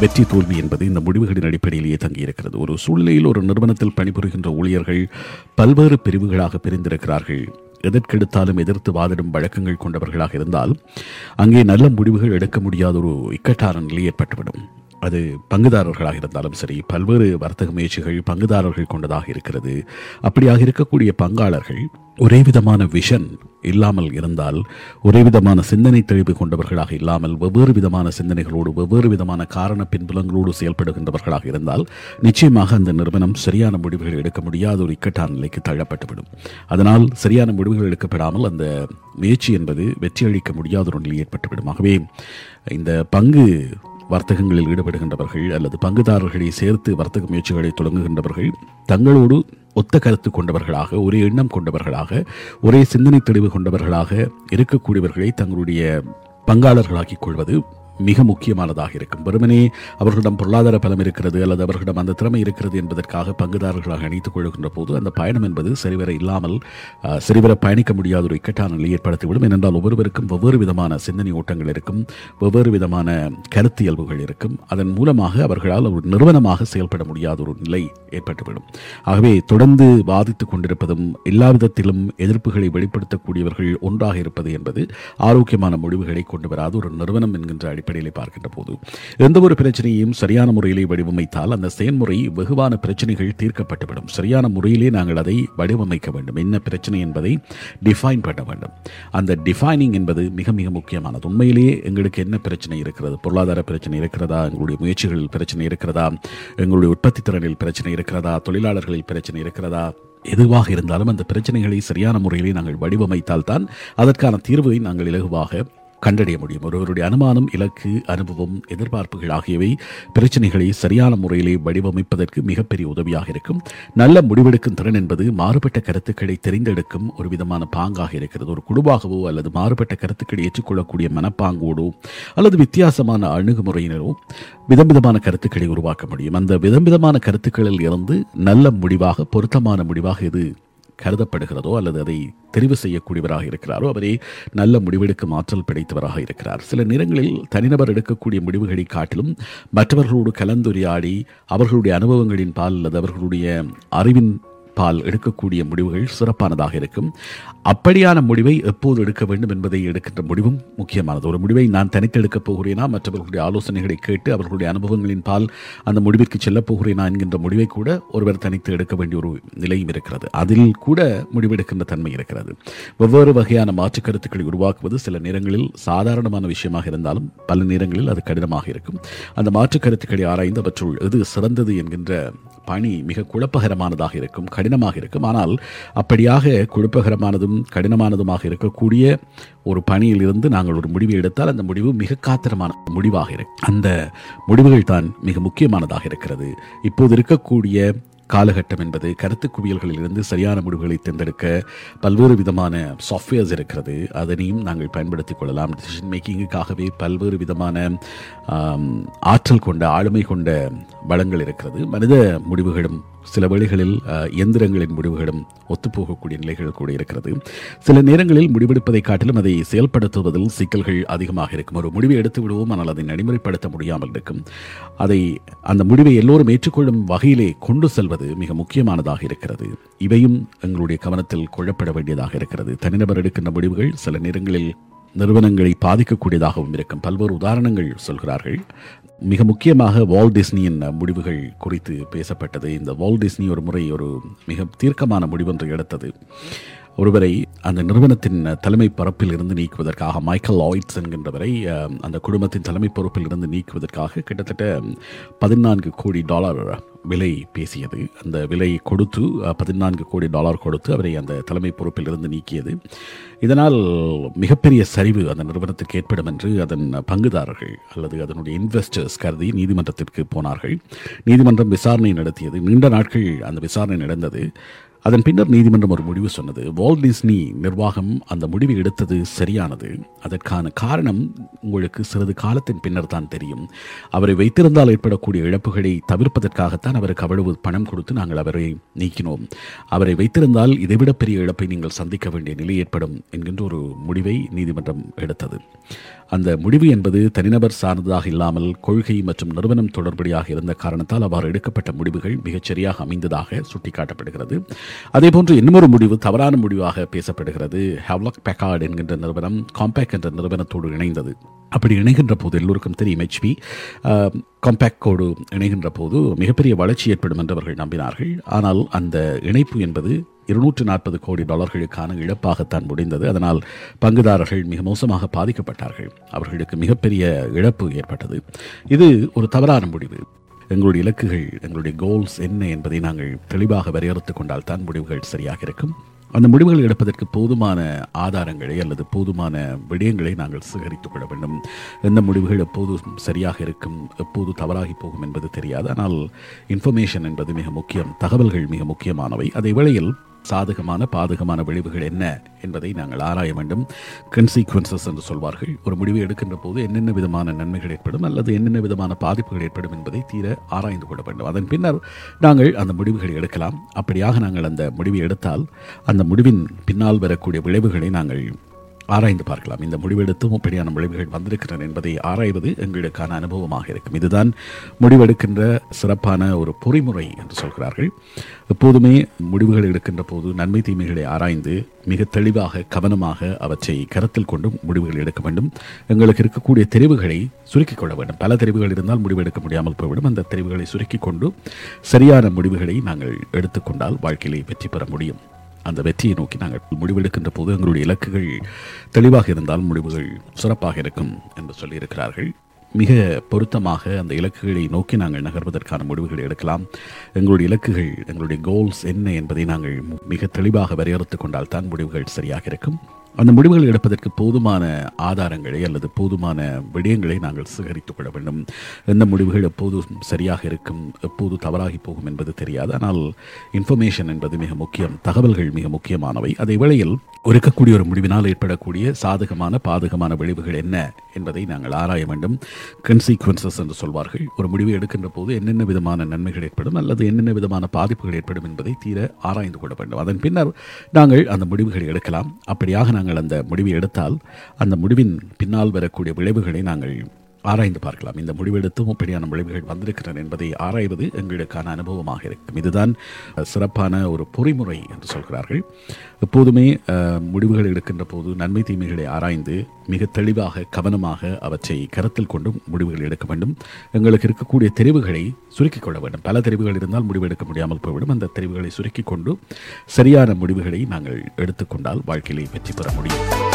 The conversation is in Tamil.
வெற்றி தோல்வி என்பது இந்த முடிவுகளின் அடிப்படையிலேயே தங்கியிருக்கிறது. ஒரு சூழ்நிலையில் ஒரு நிறுவனத்தில் பணிபுரிகின்ற ஊழியர்கள் பல்வேறு பிரிவுகளாக பிரிந்திருக்கிறார்கள். எதற்கெடுத்தாலும் எதிர்த்து வாதிடும் வழக்கங்கள் கொண்டவர்களாக இருந்தால் அங்கே நல்ல முடிவுகள் எடுக்க முடியாத ஒரு இக்கட்டான நிலை ஏற்பட்டுவிடும். அது பங்குதாரர்களாக இருந்தாலும் சரி பல்வேறு வர்த்தக முயற்சிகள் பங்குதாரர்கள் கொண்டதாக இருக்கிறது. அப்படியாக இருக்கக்கூடிய பங்காளர்கள் ஒரே விதமான விஷன் இல்லாமல் இருந்தால் ஒரே விதமான சிந்தனை தெளிவு கொண்டவர்களாக இல்லாமல் வெவ்வேறு விதமான சிந்தனைகளோடு வெவ்வேறு விதமான காரண பின்புலங்களோடு செயல்படுகின்றவர்களாக இருந்தால் நிச்சயமாக அந்த நிறுவனம் சரியான முடிவுகள் எடுக்க முடியாத ஒரு இக்கட்டான நிலைக்கு தள்ளப்பட்டுவிடும். அதனால் சரியான முடிவுகள் எடுக்கப்படாமல் அந்த முயற்சி என்பது வெற்றியளிக்க முடியாத ஒரு நிலை ஏற்பட்டுவிடும். ஆகவே இந்த பங்கு வர்த்தகங்களில் ஈடுபடுகின்றவர்கள் அல்லது பங்குதாரர்களை சேர்த்து வர்த்தக முயற்சிகளை தொடங்குகின்றவர்கள் தங்களோடு ஒத்த கருத்து கொண்டவர்களாக ஒரே எண்ணம் கொண்டவர்களாக ஒரே சிந்தனை தெளிவு கொண்டவர்களாக இருக்கக்கூடியவர்களை தங்களுடைய பங்காளர்களாக்கிக் கொள்வது மிக முக்கியமானதாக இருக்கும். வெறுமனே அவர்களிடம் பொருளாதார பலம் இருக்கிறது அல்லது அவர்களிடம் அந்த திறமை இருக்கிறது என்பதற்காக பங்குதாரர்களாக அணைத்துக் கொள்கின்ற போது அந்த பயணம் என்பது சரிவர இல்லாமல் சரிவர பயணிக்க முடியாத ஒரு இக்கட்டான நிலை ஏற்படுத்திவிடும். ஏனென்றால் ஒவ்வொருவருக்கும் வெவ்வேறு விதமான சிந்தனை ஓட்டங்கள் இருக்கும் வெவ்வேறு விதமான கருத்தியல்புகள் இருக்கும். அதன் மூலமாக அவர்களால் ஒரு நிறுவனமாக செயல்பட முடியாத ஒரு நிலை ஏற்பட்டுவிடும். ஆகவே தொடர்ந்து வாதித்துக் கொண்டிருப்பதும் எல்லா விதத்திலும் எதிர்ப்புகளை வெளிப்படுத்தக்கூடியவர்கள் ஒன்றாக இருப்பது என்பது ஆரோக்கியமான முடிவுகளை கொண்டு வராத ஒரு நிறுவனம் என்கின்ற அடிப்படையில் பார்க்கின்ற போது எந்த ஒரு பிரச்சனையையும் சரியான முறையிலே வடிவமைத்தால் அந்த செயல்முறை வெகுவான பிரச்சனைகள் தீர்க்கப்பட்டுவிடும். சரியான முறையிலே நாங்கள் அதை வடிவமைக்க வேண்டும். என்ன பிரச்சனை என்பதை டிஃபைன் பண்ண வேண்டும். அந்த டிஃபைனிங் என்பது மிக மிக முக்கியமானது. உண்மையிலேயே எங்களுக்கு என்ன பிரச்சனை இருக்கிறது? பொருளாதார பிரச்சனை இருக்கிறதா? எங்களுடைய முயற்சிகளில் பிரச்சனை இருக்கிறதா? எங்களுடைய உற்பத்தி திறனில் பிரச்சனை இருக்கிறதா? தொழிலாளர்களில் பிரச்சனை இருக்கிறதா? எதுவாக இருந்தாலும் அந்த பிரச்சனைகளை சரியான முறையிலே நாங்கள் வடிவமைத்தால் தான் அதற்கான தீர்வை நாங்கள் இலகுவாக கண்டறிய முடியும். ஒருவருடைய அனுமானம் இலக்கு அனுபவம் எதிர்பார்ப்புகள் ஆகியவை பிரச்சனைகளை சரியான முறையிலே வடிவமைப்பதற்கு மிகப்பெரிய உதவியாக இருக்கும். நல்ல முடிவெடுக்கும் திறன் என்பது மாறுபட்ட கருத்துக்களை தெரிந்தெடுக்கும் ஒரு விதமான பாங்காக இருக்கிறது. ஒரு குழுவாகவோ அல்லது மாறுபட்ட கருத்துக்களை ஏற்றுக்கொள்ளக்கூடிய மனப்பாங்கோடோ அல்லது வித்தியாசமான அணுகுமுறையினரோ விதம் விதமான கருத்துக்களை உருவாக்க முடியும். அந்த விதம் விதமான கருத்துக்களில் இருந்து நல்ல முடிவாக பொருத்தமான முடிவாக இது கருதப்படுகிறதோ அல்லது அதை தெரிவு செய்யக்கூடியவராக இருக்கிறாரோ அவரே நல்ல முடிவெடுக்கும் ஆற்றல் படைத்தவராக இருக்கிறார். சில நேரங்களில் தனிநபர் எடுக்கக்கூடிய முடிவுகளை காட்டிலும் மற்றவர்களோடு கலந்துரையாடி அவர்களுடைய அனுபவங்களின் பால் அல்லது அவர்களுடைய அறிவின் பால் எடுக்கக்கூடிய முடிவுகள் சிறப்பானதாக இருக்கும். அப்படியான முடிவை எப்போது எடுக்க வேண்டும் என்பதை எடுக்கின்ற முடிவும் முக்கியமானது. ஒரு முடிவை நான் தனித்து எடுக்கப் போகிறேனா மற்றவர்களுடைய ஆலோசனைகளை கேட்டு அவர்களுடைய அனுபவங்களின் பால் அந்த முடிவிற்கு செல்லப் போகிறேனா என்கின்ற முடிவை கூட ஒருவர் தனித்து எடுக்க வேண்டிய ஒரு நிலையும் இருக்கிறது. அதில் கூட முடிவெடுக்கின்ற தன்மை இருக்கிறது. வெவ்வேறு வகையான மாற்று கருத்துக்களை உருவாக்குவது சில நேரங்களில் சாதாரணமான விஷயமாக இருந்தாலும் பல நேரங்களில் அது கடினமாக இருக்கும். அந்த மாற்று கருத்துக்களை ஆராய்ந்து அவற்றுள் எது சிறந்தது என்கின்ற பணி மிக குழப்பகரமானதாக இருக்கும். கடினமாக இருக்கும். ஆனால் அப்படியாக குழப்பகரமானதும் கடினமானதுமாக இருக்கக்கூடிய ஒரு பணியில் இருந்து நாங்கள் ஒரு முடிவை எடுத்தால் அந்த முடிவு மிக காத்திரமான முடிவாக இருக்கும் அந்த முடிவுகள் தான் மிக முக்கியமானதாக இருக்கிறது. இப்போது இருக்கக்கூடிய காலகட்டம் என்பது கருத்து குவியல்களில் இருந்து சரியான முடிவுகளை தேர்ந்தெடுக்க பல்வேறு விதமான சாஃப்ட்வேர்ஸ் இருக்கிறது. அதனையும் நாங்கள் பயன்படுத்திக் கொள்ளலாம். டிசிஷன் மேக்கிங்குக்காகவே பல்வேறு விதமான ஆற்றல் கொண்ட ஆளுமை கொண்ட வளங்கள் இருக்கிறது. மனித முடிவுகளும் சில வழிகளில் அஹ், இயந்திரங்களின் முடிவுகளும் ஒத்துப்போகக்கூடிய நிலைகள் கூட இருக்கிறது. சில நேரங்களில் முடிவெடுப்பதை காட்டிலும் அதை செயல்படுத்துவதில் சிக்கல்கள் அதிகமாக இருக்கும். ஒரு முடிவை எடுத்து விடுவோம் ஆனால் அதை நடைமுறைப்படுத்த முடியாமல் இருக்கும். அதை அந்த முடிவை எல்லோரும் ஏற்றுக்கொள்ளும் வகையிலே கொண்டு செல்வது மிக முக்கியமானதாக இருக்கிறது. இவையும் எங்களுடைய கவனத்தில் கொள்ளப்பட வேண்டியதாக இருக்கிறது. தனிநபர் எடுக்கின்ற முடிவுகள் சில நேரங்களில் நிறுவனங்களை பாதிக்கக்கூடியதாகவும் இருக்கும். பல்வேறு உதாரணங்கள் சொல்கிறார்கள். மிக முக்கியமாக வால் டிஸ்னியின் முடிவுகள் குறித்து பேசப்பட்டது. இந்த வால் டிஸ்னி ஒரு முறை ஒரு மிக தீர்க்கமான முடிவென்று எடுத்தது. ஒருவரை அந்த நிறுவனத்தின் தலைமை பரப்பில் இருந்து நீக்குவதற்காக மைக்கேல் லாய்ட்ஸ் என்கின்றவரை அந்த குடும்பத்தின் தலைமை பொறுப்பில் இருந்து நீக்குவதற்காக கிட்டத்தட்ட பதினான்கு கோடி டாலர் விலை பேசியது. அந்த விலை கொடுத்து பதினான்கு கோடி டாலர் கொடுத்து அவரை அந்த தலைமை பொறுப்பில் இருந்து நீக்கியது. இதனால் மிகப்பெரிய சரிவு அந்த நிறுவனத்திற்கு ஏற்படும் என்று அதன் பங்குதாரர்கள் அல்லது அதனுடைய இன்வெஸ்டர்ஸ் கருதி நீதிமன்றத்திற்கு போனார்கள். நீதிமன்றம் விசாரணை நடத்தியது. நீண்ட நாட்கள் அந்த விசாரணை நடந்தது. அதன் பின்னர் நீதிமன்றம் ஒரு முடிவு சொன்னது. வால் டிஸ்னி நிர்வாகம் அந்த முடிவை எடுத்தது சரியானது. அதற்கான காரணம் உங்களுக்கு சிறிது காலத்தின் பின்னர் தான் தெரியும். அவரை வைத்திருந்தால் ஏற்படக்கூடிய இழப்புகளை தவிர்ப்பதற்காகத்தான் அவருக்கு அவ்வளவு பணம் கொடுத்து நாங்கள் அவரை நீக்கினோம். அவரை வைத்திருந்தால் இதைவிட பெரிய இழப்பை நீங்கள் சந்திக்க வேண்டிய நிலை ஏற்படும் என்கின்ற ஒரு முடிவை நீதிமன்றம் எடுத்தது. அந்த முடிவு என்பது தனிநபர் சார்ந்ததாக இல்லாமல் கொள்கை மற்றும் நிறுவனம் தொடர்படியாக இருந்த காரணத்தால் அவ்வாறு எடுக்கப்பட்ட முடிவுகள் மிகச்சரியாக அமைந்ததாக சுட்டிக்காட்டப்படுகிறது. அதே போன்று இன்னுமொரு முடிவு தவறான முடிவாக பேசப்படுகிறது. ஹெவ்லாக் பெக்கார்ட் என்கின்ற நிறுவனம் காம்பேக் என்ற நிறுவனத்தோடு இணைந்தது. அப்படி இணைகின்ற போது எல்லோருக்கும் தெரியும் ஹெச்பி காம்பேக்கோடு இணைகின்ற போது மிகப்பெரிய வளர்ச்சி ஏற்படும் என்று அவர்கள் நம்பினார்கள். ஆனால் அந்த இணைப்பு என்பது இருநூற்று நாற்பது கோடி டாலர்களுக்கான இழப்பாகத்தான் முடிந்தது. அதனால் பங்குதாரர்கள் மிக மோசமாக பாதிக்கப்பட்டார்கள். அவர்களுக்கு மிகப்பெரிய இழப்பு ஏற்பட்டது. இது ஒரு தவறான முடிவு. எங்களுடைய இலக்குகள் எங்களுடைய கோல்ஸ் என்ன என்பதை நாங்கள் தெளிவாக வரையறுத்து கொண்டால் தான் முடிவுகள் சரியாக இருக்கும். அந்த முடிவுகள் எடுப்பதற்கு போதுமான ஆதாரங்களை அல்லது போதுமான விடயங்களை நாங்கள் சேகரித்துக் கொள்ள வேண்டும். எந்த முடிவுகள் எப்போது சரியாக இருக்கும் எப்போது தவறாகி போகும் என்பது தெரியாது. ஆனால் இன்ஃபர்மேஷன் என்பது மிக முக்கியம் தகவல்கள் மிக முக்கியமானவை. அதே வேளையில் சாதகமான பாதகமான விளைவுகள் என்ன என்பதை நாங்கள் ஆராய வேண்டும். கன்சீக்வன்சஸ் என்று சொல்வார்கள். ஒரு முடிவை எடுக்கின்ற போது என்னென்ன விதமான நன்மைகள் ஏற்படும் அல்லது என்னென்ன விதமான பாதிப்புகள் ஏற்படும் என்பதை தீர ஆராய்ந்து கொள்ள வேண்டும். அதன் பின்னர் நாங்கள் அந்த முடிவுகளை எடுக்கலாம். அப்படியாக நாங்கள் அந்த முடிவை எடுத்தால் அந்த முடிவின் பின்னால் வரக்கூடிய விளைவுகளை நாங்கள் ஆராய்ந்து பார்க்கலாம். இந்த முடிவெடுத்தும் இப்படியான விளைவுகள் வந்திருக்கின்றன என்பதை ஆராய்வது எங்களுக்கான அனுபவமாக இருக்கும். இதுதான் முடிவெடுக்கின்ற சிறப்பான ஒரு பொறிமுறை என்று சொல்கிறார்கள். எப்போதுமே முடிவுகள் எடுக்கின்ற போது நன்மை தீமைகளை ஆராய்ந்து மிக தெளிவாக கவனமாக அவற்றை கருத்தில் கொண்டு முடிவுகள் எடுக்க வேண்டும். எங்களுக்கு இருக்கக்கூடிய தெரிவுகளை சுருக்கிக் கொள்ள வேண்டும். பல தெரிவுகள் இருந்தால் முடிவெடுக்க முடியாமல் போய்விடும். அந்த தெரிவுகளை சுருக்கிக் கொண்டு சரியான முடிவுகளை நாங்கள் எடுத்துக்கொண்டால் வாழ்க்கையிலே வெற்றி பெற முடியும். அந்த வெற்றியை நோக்கி நாங்கள் முடிவெடுக்கின்ற போது எங்களுடைய இலக்குகள் தெளிவாக இருந்தால் முடிவுகள் சிறப்பாக இருக்கும் என்று சொல்லியிருக்கிறார்கள். மிக பொருத்தமாக அந்த இலக்குகளை நோக்கி நாங்கள் நகர்வதற்கான முடிவுகளை எடுக்கலாம். எங்களுடைய இலக்குகள் எங்களுடைய கோல்ஸ் என்ன என்பதை நாங்கள் மிக தெளிவாக வரையறுத்து கொண்டால் தான் முடிவுகள் சரியாக இருக்கும். அந்த முடிவுகள் எடுப்பதற்கு போதுமான ஆதாரங்களை அல்லது போதுமான விடயங்களை நாங்கள் சேகரித்துக் கொள்ள வேண்டும். எந்த முடிவுகள் எப்போது சரியாக இருக்கும் எப்போது தவறாகி போகும் என்பது தெரியாது. ஆனால் இன்ஃபர்மேஷன் என்பது மிக முக்கியம் தகவல்கள் மிக முக்கியமானவை. அதே வேளையில் இருக்கக்கூடிய ஒரு முடிவினால் ஏற்படக்கூடிய சாதகமான பாதகமான விளைவுகள் என்ன என்பதை நாங்கள் ஆராய வேண்டும். கன்சீக்வன்சஸ் என்று சொல்வார்கள். ஒரு முடிவை எடுக்கின்ற போது என்னென்ன விதமான நன்மைகள் ஏற்படும் அல்லது என்னென்ன விதமான பாதிப்புகள் ஏற்படும் என்பதை தீர ஆராய்ந்து கொள்ள வேண்டும். அதன் பின்னர் நாங்கள் அந்த முடிவுகளை எடுக்கலாம். அப்படியாக நாங்கள் அந்த முடிவை எடுத்தால் அந்த முடிவின் பின்னால் வரக்கூடிய விளைவுகளை நாங்கள் ஆராய்ந்து பார்க்கலாம். இந்த முடிவெடுத்தும் இப்படியான விளைவுகள் வந்திருக்கின்றன என்பதை ஆராய்வது எங்களுக்கான அனுபவமாக இருக்கும். இதுதான் சிறப்பான ஒரு பொறிமுறை என்று சொல்கிறார்கள். எப்போதுமே முடிவுகள் எடுக்கின்ற போது நன்மை தீமைகளை ஆராய்ந்து மிக தெளிவாக கவனமாக அவற்றை கருத்தில் கொண்டும் முடிவுகள் எடுக்க வேண்டும். எங்களுக்கு இருக்கக்கூடிய தெரிவுகளை சுருக்கிக் கொள்ள வேண்டும். பல தெரிவுகள் இருந்தால் முடிவு எடுக்க முடியாமல் போய்விடும். அந்த தெரிவுகளை சுருக்கிக் கொண்டு சரியான முடிவுகளை நாங்கள் எடுத்துக்கொண்டால் வாழ்க்கையிலே வெற்றி பெற முடியும்.